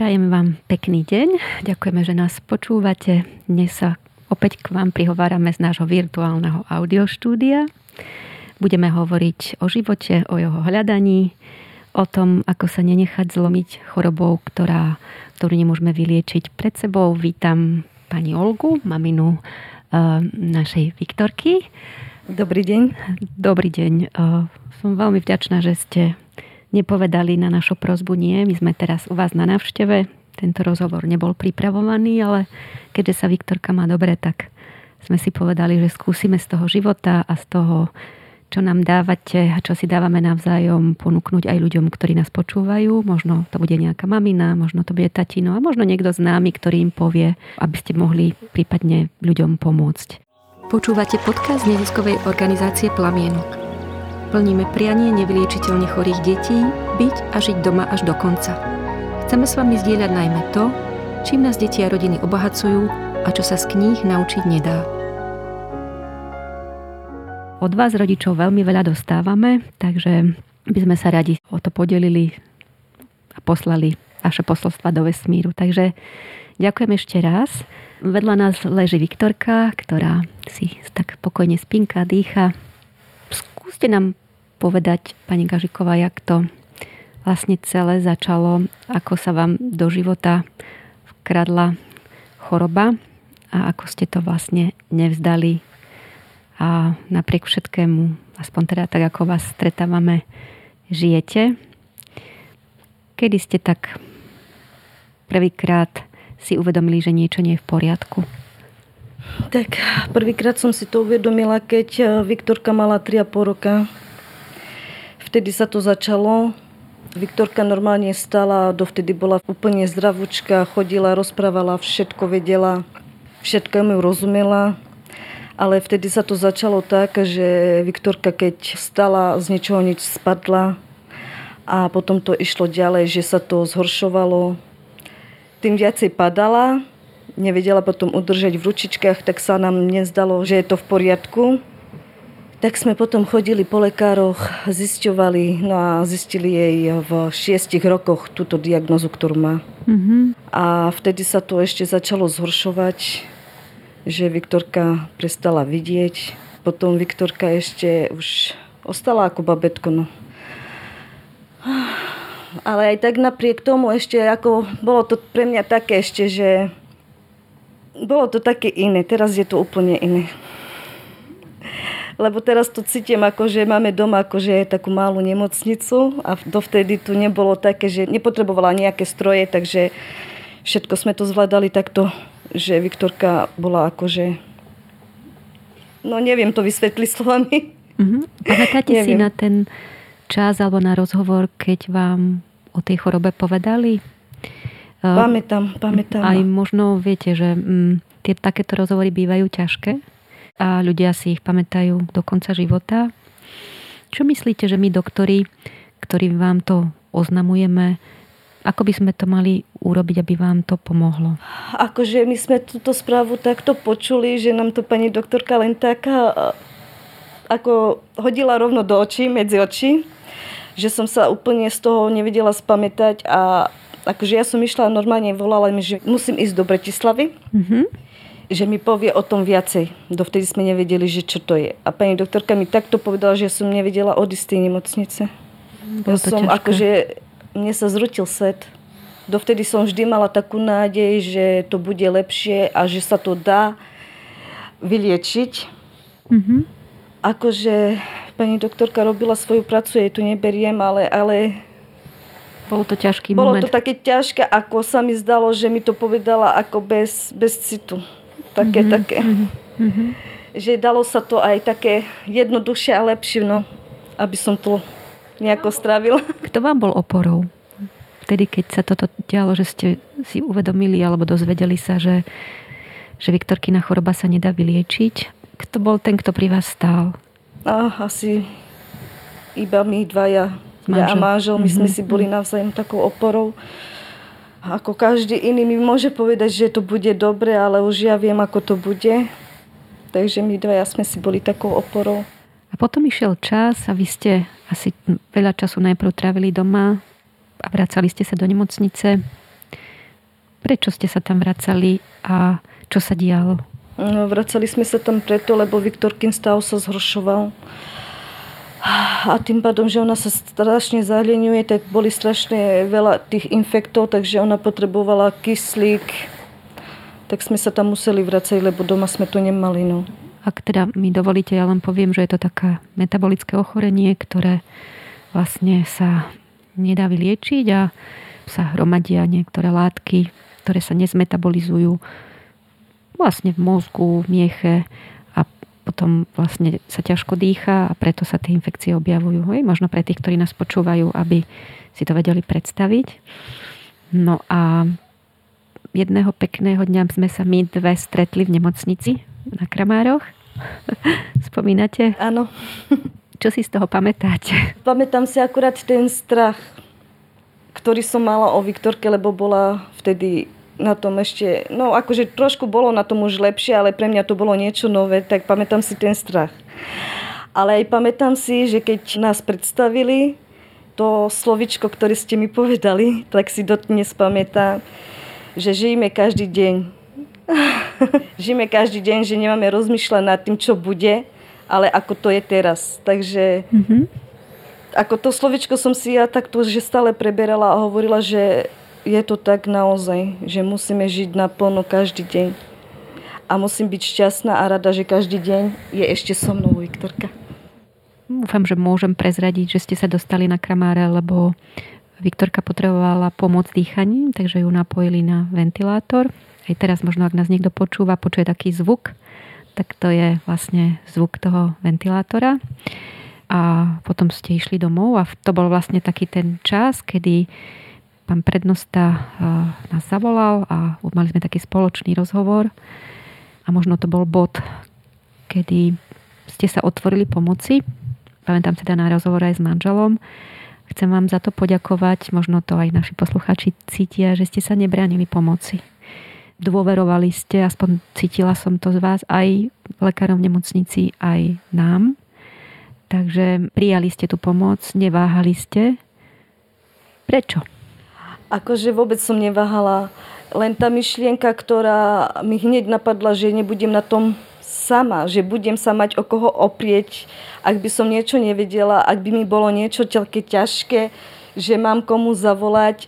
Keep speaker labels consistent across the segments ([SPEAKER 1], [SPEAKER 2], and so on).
[SPEAKER 1] Prajem vám pekný deň. Ďakujeme, že nás počúvate. Dnes sa opäť k vám prihovárame z nášho virtuálneho audioštúdia. Budeme hovoriť o živote, o jeho hľadaní, o tom, ako sa nenechať zlomiť chorobou, ktorá, ktorú nemôžeme vyliečiť pred sebou. Vítam pani Olgu, maminu uh, našej Viktorky.
[SPEAKER 2] Dobrý deň.
[SPEAKER 1] Dobrý deň. Uh, som veľmi vďačná, že ste nepovedali na našu prozbu nie. My sme teraz u vás na návšteve. Tento rozhovor nebol pripravovaný, ale keďže sa Viktorka má dobre, tak sme si povedali, že skúsime z toho života a z toho, čo nám dávate a čo si dávame navzájom, ponúknuť aj ľuďom, ktorí nás počúvajú. Možno to bude nejaká mamina, možno to bude tatino a možno niekto známy, ktorý im povie, aby ste mohli prípadne ľuďom pomôcť.
[SPEAKER 3] Počúvate podcast neziskovej organizácie Plamienok. Plníme prianie nevyliečiteľne chorých detí byť a žiť doma až do konca. Chceme s vami zdieľať najmä to, čím nás deti a rodiny obohacujú a čo sa z kníh naučiť nedá.
[SPEAKER 1] Od vás rodičov veľmi veľa dostávame, takže by sme sa radi o to podelili a poslali naše posolstva do vesmíru. Takže ďakujem ešte raz. Vedľa nás leží Viktorka, ktorá si tak pokojne spinka, dýcha. Skúste nám povedať, pani Gažiková, jak to vlastne celé začalo, ako sa vám do života vkradla choroba a ako ste to vlastne nevzdali a napriek všetkému, aspoň teda tak, ako vás stretávame, žijete. Kedy ste tak prvýkrát si uvedomili, že niečo nie je v poriadku?
[SPEAKER 2] Tak prvýkrát som si to uvedomila, keď Viktorka mala 3,5 roka vtedy sa to začalo. Viktorka normálne stala, dovtedy bola úplne zdravučka, chodila, rozprávala, všetko vedela, všetko mi rozumela. Ale vtedy sa to začalo tak, že Viktorka keď stala, z ničoho nič spadla a potom to išlo ďalej, že sa to zhoršovalo. Tým viacej padala, nevedela potom udržať v ručičkách, tak sa nám nezdalo, že je to v poriadku. Tak sme potom chodili po lekároch, zisťovali, no a zistili jej v šiestich rokoch túto diagnozu, ktorú má. Mm-hmm. A vtedy sa to ešte začalo zhoršovať, že Viktorka prestala vidieť. Potom Viktorka ešte už ostala ako babetko. No. Ale aj tak napriek tomu ešte, ako bolo to pre mňa také ešte, že bolo to také iné. Teraz je to úplne iné lebo teraz to cítim ako, že máme doma akože takú malú nemocnicu a dovtedy tu nebolo také, že nepotrebovala nejaké stroje, takže všetko sme to zvládali takto, že Viktorka bola akože, no neviem to vysvetliť slovami.
[SPEAKER 1] Mm-hmm. Pamätáte si na ten čas alebo na rozhovor, keď vám o tej chorobe povedali?
[SPEAKER 2] Pamätám, pamätám.
[SPEAKER 1] Aj možno viete, že mm, tie takéto rozhovory bývajú ťažké? A ľudia si ich pamätajú do konca života. Čo myslíte, že my doktori, ktorí vám to oznamujeme, ako by sme to mali urobiť, aby vám to pomohlo?
[SPEAKER 2] Akože my sme túto správu takto počuli, že nám to pani doktorka len taká ako hodila rovno do očí, medzi oči, že som sa úplne z toho nevedela spamätať a akože ja som išla normálne, volala mi, že musím ísť do Bratislavy. Mm-hmm že mi povie o tom viacej. Dovtedy sme nevedeli, že čo to je. A pani doktorka mi takto povedala, že som nevedela odísť z tej nemocnice. Ja som, ťažké. akože, mne sa zrutil svet. Dovtedy som vždy mala takú nádej, že to bude lepšie a že sa to dá vyliečiť. Mm-hmm. Akože pani doktorka robila svoju prácu, jej tu neberiem, ale, ale
[SPEAKER 1] bolo to ťažký
[SPEAKER 2] Bolo
[SPEAKER 1] moment.
[SPEAKER 2] to také ťažké, ako sa mi zdalo, že mi to povedala ako bez, bez citu také, mm-hmm. také. Mm-hmm. Že dalo sa to aj také jednoduchšie a lepšie, no, aby som to nejako strávila.
[SPEAKER 1] Kto vám bol oporou? Vtedy, keď sa toto dialo, že ste si uvedomili alebo dozvedeli sa, že, že Viktorkina choroba sa nedá vyliečiť. Kto bol ten, kto pri vás stál?
[SPEAKER 2] A, asi iba my dvaja. Manžel. Ja a manžel, my mm-hmm. sme mhm, si boli mhm. navzájom takou oporou ako každý iný mi môže povedať, že to bude dobre, ale už ja viem, ako to bude. Takže my dvaja sme si boli takou oporou.
[SPEAKER 1] A potom išiel čas a vy ste asi veľa času najprv trávili doma a vracali ste sa do nemocnice. Prečo ste sa tam vracali a čo sa dialo?
[SPEAKER 2] No, vracali sme sa tam preto, lebo Viktorkin stav sa zhoršoval. A tým pádom, že ona sa strašne zahľeňuje, tak boli strašne veľa tých infektov, takže ona potrebovala kyslík. Tak sme sa tam museli vracať, lebo doma sme to nemali. No.
[SPEAKER 1] Ak teda mi dovolíte, ja len poviem, že je to také metabolické ochorenie, ktoré vlastne sa nedá vyliečiť a sa hromadia niektoré látky ktoré sa nezmetabolizujú vlastne v mozgu, v mieche potom vlastne sa ťažko dýcha a preto sa tie infekcie objavujú. Hej? Možno pre tých, ktorí nás počúvajú, aby si to vedeli predstaviť. No a jedného pekného dňa sme sa my dve stretli v nemocnici na Kramároch. Spomínate?
[SPEAKER 2] Áno.
[SPEAKER 1] Čo si z toho pamätáte?
[SPEAKER 2] Pamätám si akurát ten strach ktorý som mala o Viktorke, lebo bola vtedy na tom ešte, no akože trošku bolo na tom už lepšie, ale pre mňa to bolo niečo nové, tak pamätám si ten strach. Ale aj pamätám si, že keď nás predstavili, to slovičko, ktoré ste mi povedali, tak si dotnes pamätám, že žijeme každý deň. žijeme každý deň, že nemáme rozmýšľať nad tým, čo bude, ale ako to je teraz. Takže mm-hmm ako to slovičko som si ja takto, že stále preberala a hovorila, že je to tak naozaj, že musíme žiť naplno každý deň. A musím byť šťastná a rada, že každý deň je ešte so mnou Viktorka.
[SPEAKER 1] Dúfam, že môžem prezradiť, že ste sa dostali na kramáre, lebo Viktorka potrebovala pomoc dýchaním, takže ju napojili na ventilátor. Aj teraz možno, ak nás niekto počúva, počuje taký zvuk, tak to je vlastne zvuk toho ventilátora a potom ste išli domov a to bol vlastne taký ten čas, kedy pán prednosta nás zavolal a mali sme taký spoločný rozhovor a možno to bol bod, kedy ste sa otvorili pomoci. Pamätám teda na rozhovor aj s manželom. Chcem vám za to poďakovať, možno to aj naši posluchači cítia, že ste sa nebránili pomoci. Dôverovali ste, aspoň cítila som to z vás, aj lekárom v nemocnici, aj nám, Takže prijali ste tú pomoc, neváhali ste. Prečo?
[SPEAKER 2] Akože vôbec som neváhala. Len tá myšlienka, ktorá mi hneď napadla, že nebudem na tom sama, že budem sa mať o koho oprieť, ak by som niečo nevedela, ak by mi bolo niečo také ťažké, že mám komu zavolať.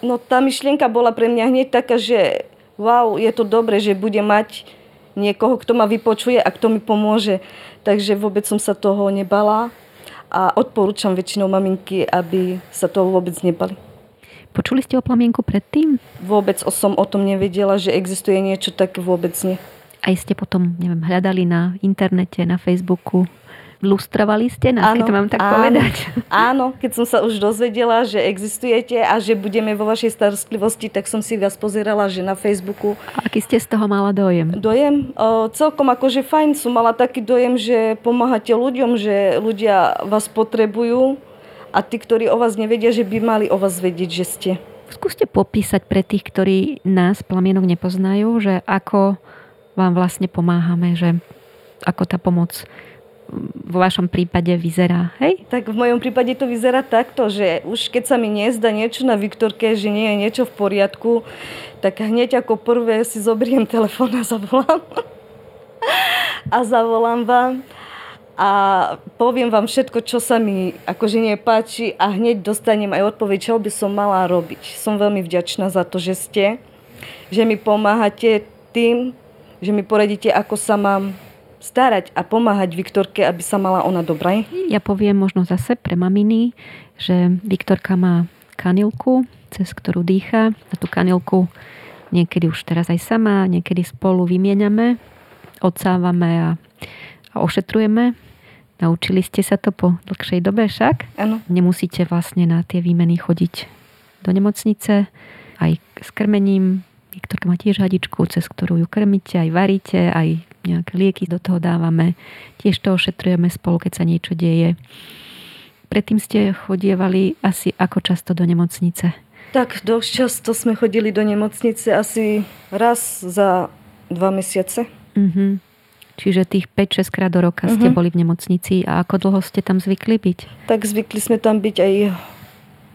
[SPEAKER 2] No tá myšlienka bola pre mňa hneď taká, že wow, je to dobre, že budem mať niekoho, kto ma vypočuje a kto mi pomôže. Takže vôbec som sa toho nebala a odporúčam väčšinou maminky, aby sa toho vôbec nebali.
[SPEAKER 1] Počuli ste o plamienku predtým?
[SPEAKER 2] Vôbec som o tom nevedela, že existuje niečo také vôbec nie.
[SPEAKER 1] Aj ste potom, neviem, hľadali na internete, na Facebooku lustrovali ste nás, áno, keď to mám tak áno, povedať.
[SPEAKER 2] Áno, keď som sa už dozvedela, že existujete a že budeme vo vašej starostlivosti, tak som si vás pozerala, že na Facebooku.
[SPEAKER 1] A aký ste z toho mala dojem?
[SPEAKER 2] Dojem? O, celkom akože fajn som mala taký dojem, že pomáhate ľuďom, že ľudia vás potrebujú a tí, ktorí o vás nevedia, že by mali o vás vedieť, že ste.
[SPEAKER 1] Skúste popísať pre tých, ktorí nás, plamienok, nepoznajú, že ako vám vlastne pomáhame, že ako tá pomoc vo vašom prípade vyzerá, hej?
[SPEAKER 2] Tak v mojom prípade to vyzerá takto, že už keď sa mi nezdá niečo na Viktorke, že nie je niečo v poriadku, tak hneď ako prvé si zoberiem telefón a zavolám. a zavolám vám a poviem vám všetko, čo sa mi akože nepáči a hneď dostanem aj odpoveď, čo by som mala robiť. Som veľmi vďačná za to, že ste, že mi pomáhate tým, že mi poradíte, ako sa mám starať a pomáhať Viktorke, aby sa mala ona dobré?
[SPEAKER 1] Ja poviem možno zase pre maminy, že Viktorka má kanilku, cez ktorú dýcha. A tú kanilku niekedy už teraz aj sama, niekedy spolu vymieňame, odsávame a, a ošetrujeme. Naučili ste sa to po dlhšej dobe však?
[SPEAKER 2] Áno.
[SPEAKER 1] Nemusíte vlastne na tie výmeny chodiť do nemocnice, aj s krmením. Viktorka má tiež hadičku, cez ktorú ju krmíte, aj varíte, aj nejaké lieky do toho dávame. Tiež to ošetrujeme spolu, keď sa niečo deje. Predtým ste chodievali asi ako často do nemocnice?
[SPEAKER 2] Tak dosť často sme chodili do nemocnice asi raz za dva mesiace.
[SPEAKER 1] Uh-huh. Čiže tých 5-6 krát do roka uh-huh. ste mhm. boli v nemocnici a ako dlho ste tam zvykli byť?
[SPEAKER 2] Tak zvykli sme tam byť aj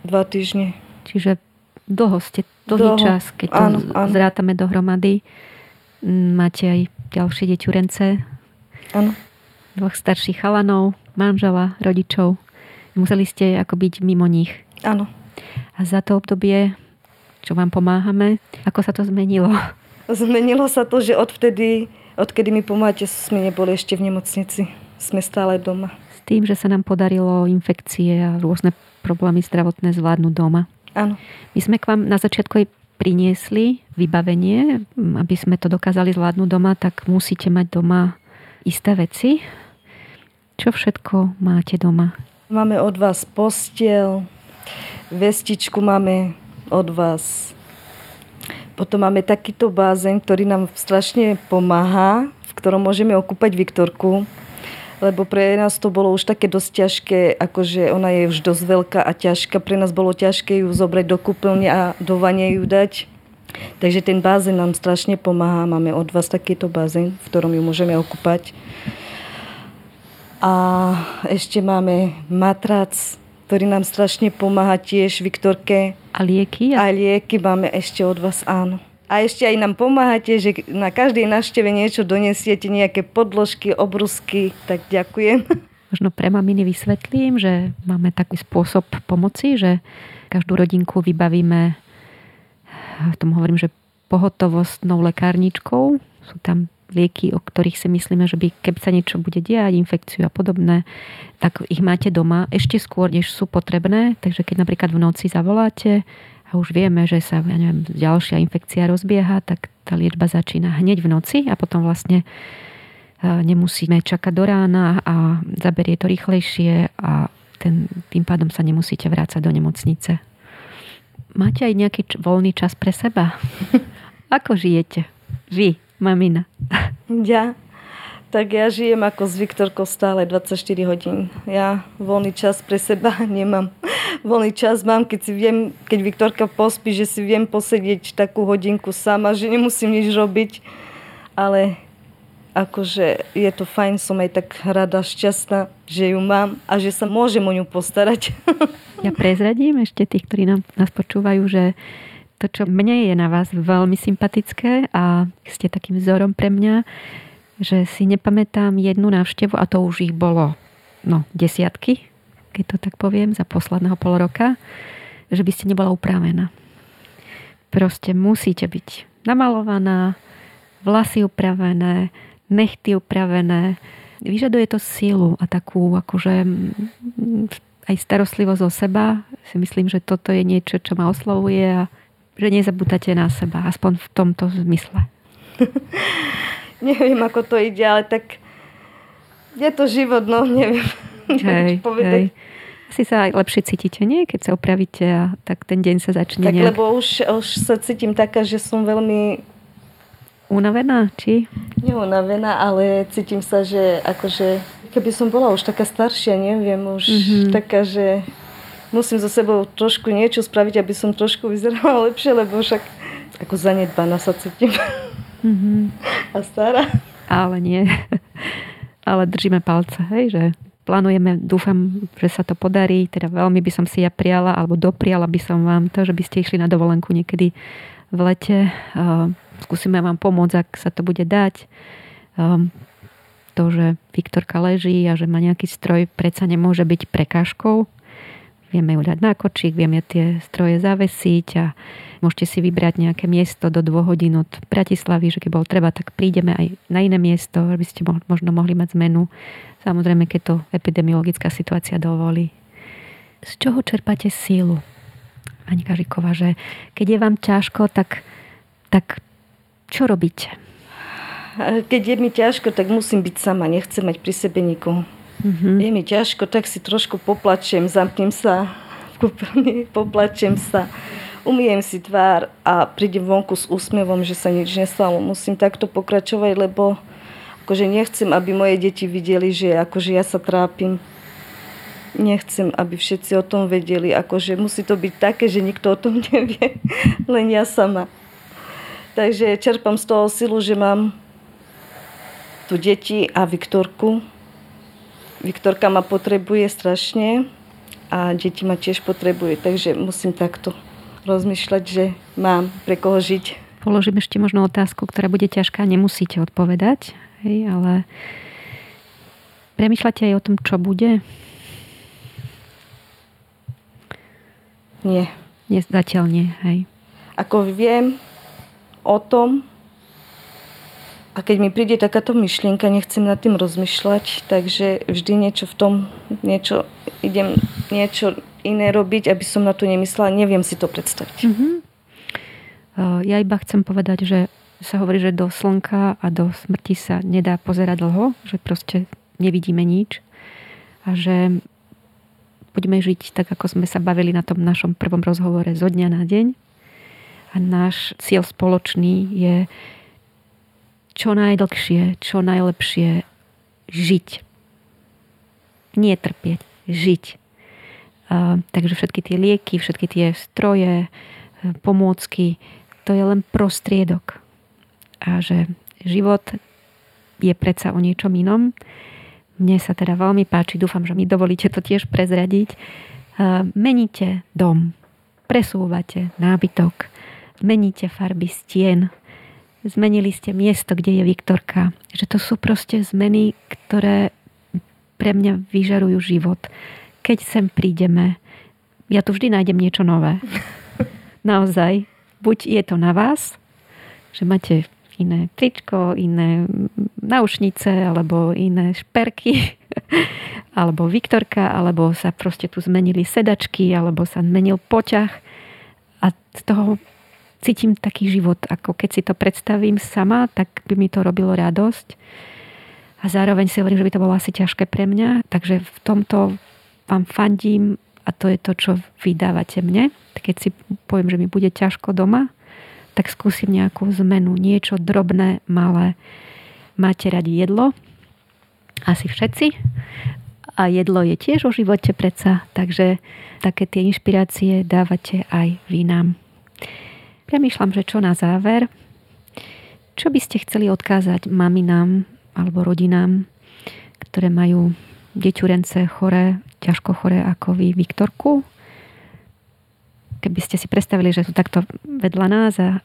[SPEAKER 2] dva týždne.
[SPEAKER 1] Čiže dlho ste dlhý Dlho. čas, keď to áno, áno. zrátame dohromady. Máte aj ďalšie deťurence.
[SPEAKER 2] Áno.
[SPEAKER 1] Dvoch starších chalanov, manžela, rodičov. Museli ste ako byť mimo nich.
[SPEAKER 2] Áno.
[SPEAKER 1] A za to obdobie, čo vám pomáhame, ako sa to zmenilo?
[SPEAKER 2] Zmenilo sa to, že odvtedy, odkedy mi pomáhate, sme neboli ešte v nemocnici. Sme stále doma.
[SPEAKER 1] S tým, že sa nám podarilo infekcie a rôzne problémy zdravotné zvládnuť doma.
[SPEAKER 2] Áno.
[SPEAKER 1] My sme k vám na začiatku aj priniesli vybavenie, aby sme to dokázali zvládnuť doma, tak musíte mať doma isté veci. Čo všetko máte doma?
[SPEAKER 2] Máme od vás postiel, vestičku máme od vás potom máme takýto bázeň, ktorý nám strašne pomáha, v ktorom môžeme okúpať Viktorku, lebo pre nás to bolo už také dosť ťažké, akože ona je už dosť veľká a ťažká. Pre nás bolo ťažké ju zobrať do kúpeľne a do vane ju dať. Takže ten bázen nám strašne pomáha. Máme od vás takýto bázen, v ktorom ju môžeme okúpať. A ešte máme matrac, ktorý nám strašne pomáha tiež Viktorke.
[SPEAKER 1] A lieky?
[SPEAKER 2] A lieky máme ešte od vás, áno. A ešte aj nám pomáhate, že na každej návšteve niečo donesiete, nejaké podložky, obrusky, tak ďakujem.
[SPEAKER 1] Možno pre maminy vysvetlím, že máme taký spôsob pomoci, že každú rodinku vybavíme, v tom hovorím, že pohotovostnou lekárničkou. Sú tam lieky, o ktorých si myslíme, že by, keby sa niečo bude diať, infekciu a podobné, tak ich máte doma ešte skôr, než sú potrebné. Takže keď napríklad v noci zavoláte a už vieme, že sa ja neviem, ďalšia infekcia rozbieha, tak tá liečba začína hneď v noci a potom vlastne e, nemusíme čakať do rána a zaberie to rýchlejšie a ten, tým pádom sa nemusíte vrácať do nemocnice. Máte aj nejaký voľný čas pre seba? Ako žijete? Vy? mamina.
[SPEAKER 2] Ja? Tak ja žijem ako s Viktorkou stále 24 hodín. Ja voľný čas pre seba nemám. Voľný čas mám, keď si viem, keď Viktorka pospí, že si viem posedieť takú hodinku sama, že nemusím nič robiť. Ale akože je to fajn, som aj tak rada, šťastná, že ju mám a že sa môžem o ňu postarať.
[SPEAKER 1] Ja prezradím ešte tých, ktorí nám, nás počúvajú, že to, čo mne je na vás veľmi sympatické a ste takým vzorom pre mňa, že si nepamätám jednu návštevu, a to už ich bolo no, desiatky, keď to tak poviem, za posledného pol roka, že by ste nebola upravená. Proste musíte byť namalovaná, vlasy upravené, nechty upravené. Vyžaduje to sílu a takú akože aj starostlivosť o seba. Si myslím, že toto je niečo, čo ma oslovuje a že nezabúdate na seba, aspoň v tomto zmysle.
[SPEAKER 2] neviem, ako to ide, ale tak je to život, no neviem. Hej, hej.
[SPEAKER 1] Asi sa aj lepšie cítite, nie? Keď sa opravíte a tak ten deň sa začne
[SPEAKER 2] Tak nejak... lebo už, už sa cítim taká, že som veľmi...
[SPEAKER 1] Unavená, či?
[SPEAKER 2] Neunavená, ale cítim sa, že akože keby som bola už taká staršia, neviem, už mm-hmm. taká, že musím so sebou trošku niečo spraviť, aby som trošku vyzerala lepšie, lebo však ako zanedbaná sa cítim. Mm-hmm. A stará.
[SPEAKER 1] Ale nie. Ale držíme palce, hej, že plánujeme, dúfam, že sa to podarí. Teda veľmi by som si ja prijala, alebo dopriala by som vám to, že by ste išli na dovolenku niekedy v lete. Skúsime vám pomôcť, ak sa to bude dať. To, že Viktorka leží a že má nejaký stroj, predsa nemôže byť prekážkou Vieme ju dať na kočík, vieme tie stroje zavesiť a môžete si vybrať nejaké miesto do dvoch hodín od Bratislavy, že keď bol treba, tak prídeme aj na iné miesto, aby ste možno mohli mať zmenu. Samozrejme, keď to epidemiologická situácia dovolí. Z čoho čerpáte sílu? Ani Kažiková, že keď je vám ťažko, tak, tak čo robíte?
[SPEAKER 2] Keď je mi ťažko, tak musím byť sama. Nechcem mať pri sebe nikoho. Mm-hmm. Je mi ťažko, tak si trošku poplačem, zamknem sa v kúpeľni, poplačem sa, umiem si tvár a prídem vonku s úsmevom, že sa nič nestalo. Musím takto pokračovať, lebo akože nechcem, aby moje deti videli, že akože ja sa trápim. Nechcem, aby všetci o tom vedeli. Akože musí to byť také, že nikto o tom nevie, len ja sama. Takže čerpám z toho silu, že mám tu deti a Viktorku, Viktorka ma potrebuje strašne a deti ma tiež potrebuje, takže musím takto rozmýšľať, že mám pre koho žiť.
[SPEAKER 1] Položím ešte možno otázku, ktorá bude ťažká, nemusíte odpovedať, hej, ale premýšľate aj o tom, čo bude?
[SPEAKER 2] Nie.
[SPEAKER 1] Nie, zatiaľ nie, hej.
[SPEAKER 2] Ako viem o tom, a keď mi príde takáto myšlienka, nechcem nad tým rozmýšľať, takže vždy niečo v tom, niečo, idem niečo iné robiť, aby som na to nemyslela. Neviem si to predstaviť.
[SPEAKER 1] Mm-hmm. Ja iba chcem povedať, že sa hovorí, že do slnka a do smrti sa nedá pozerať dlho, že proste nevidíme nič a že budeme žiť tak, ako sme sa bavili na tom našom prvom rozhovore zo dňa na deň. A náš cieľ spoločný je čo najdlhšie, čo najlepšie žiť. Nie trpieť, žiť. A, takže všetky tie lieky, všetky tie stroje, e, pomôcky, to je len prostriedok. A že život je predsa o niečom inom. Mne sa teda veľmi páči, dúfam, že mi dovolíte to tiež prezradiť. Meníte dom, presúvate nábytok, meníte farby stien, zmenili ste miesto, kde je Viktorka. Že to sú proste zmeny, ktoré pre mňa vyžarujú život. Keď sem prídeme, ja tu vždy nájdem niečo nové. Naozaj. Buď je to na vás, že máte iné tričko, iné naušnice, alebo iné šperky, alebo Viktorka, alebo sa proste tu zmenili sedačky, alebo sa zmenil poťah. A z toho cítim taký život, ako keď si to predstavím sama, tak by mi to robilo radosť. A zároveň si hovorím, že by to bolo asi ťažké pre mňa, takže v tomto vám fandím a to je to, čo vy dávate mne. Keď si poviem, že mi bude ťažko doma, tak skúsim nejakú zmenu, niečo drobné, malé. Máte radi jedlo? Asi všetci. A jedlo je tiež o živote predsa, takže také tie inšpirácie dávate aj vy nám. Premýšľam, že čo na záver. Čo by ste chceli odkázať maminám alebo rodinám, ktoré majú deťurence choré, ťažko choré ako vy, Viktorku? Keby ste si predstavili, že sú takto vedľa nás a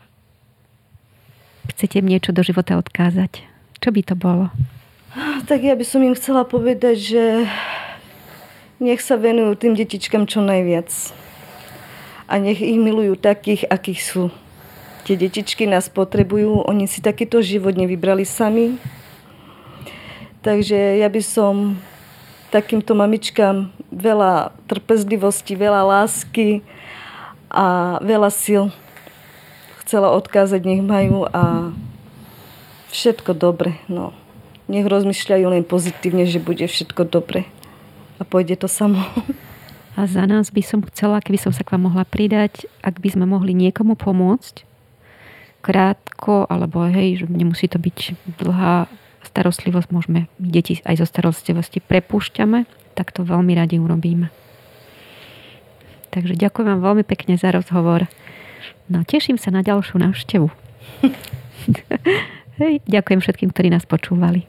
[SPEAKER 1] chcete im niečo do života odkázať, čo by to bolo?
[SPEAKER 2] Tak ja by som im chcela povedať, že nech sa venujú tým detičkám čo najviac a nech ich milujú takých, akých sú. Tie detičky nás potrebujú, oni si takýto život nevybrali sami. Takže ja by som takýmto mamičkám veľa trpezlivosti, veľa lásky a veľa sil chcela odkázať, nech majú a všetko dobre. No. Nech rozmýšľajú len pozitívne, že bude všetko dobre a pôjde to samo.
[SPEAKER 1] A za nás by som chcela, keby som sa k vám mohla pridať, ak by sme mohli niekomu pomôcť, krátko, alebo hej, že nemusí to byť dlhá starostlivosť, môžeme deti aj zo starostlivosti prepúšťame, tak to veľmi radi urobíme. Takže ďakujem vám veľmi pekne za rozhovor. No, teším sa na ďalšiu návštevu. hej, ďakujem všetkým, ktorí nás počúvali.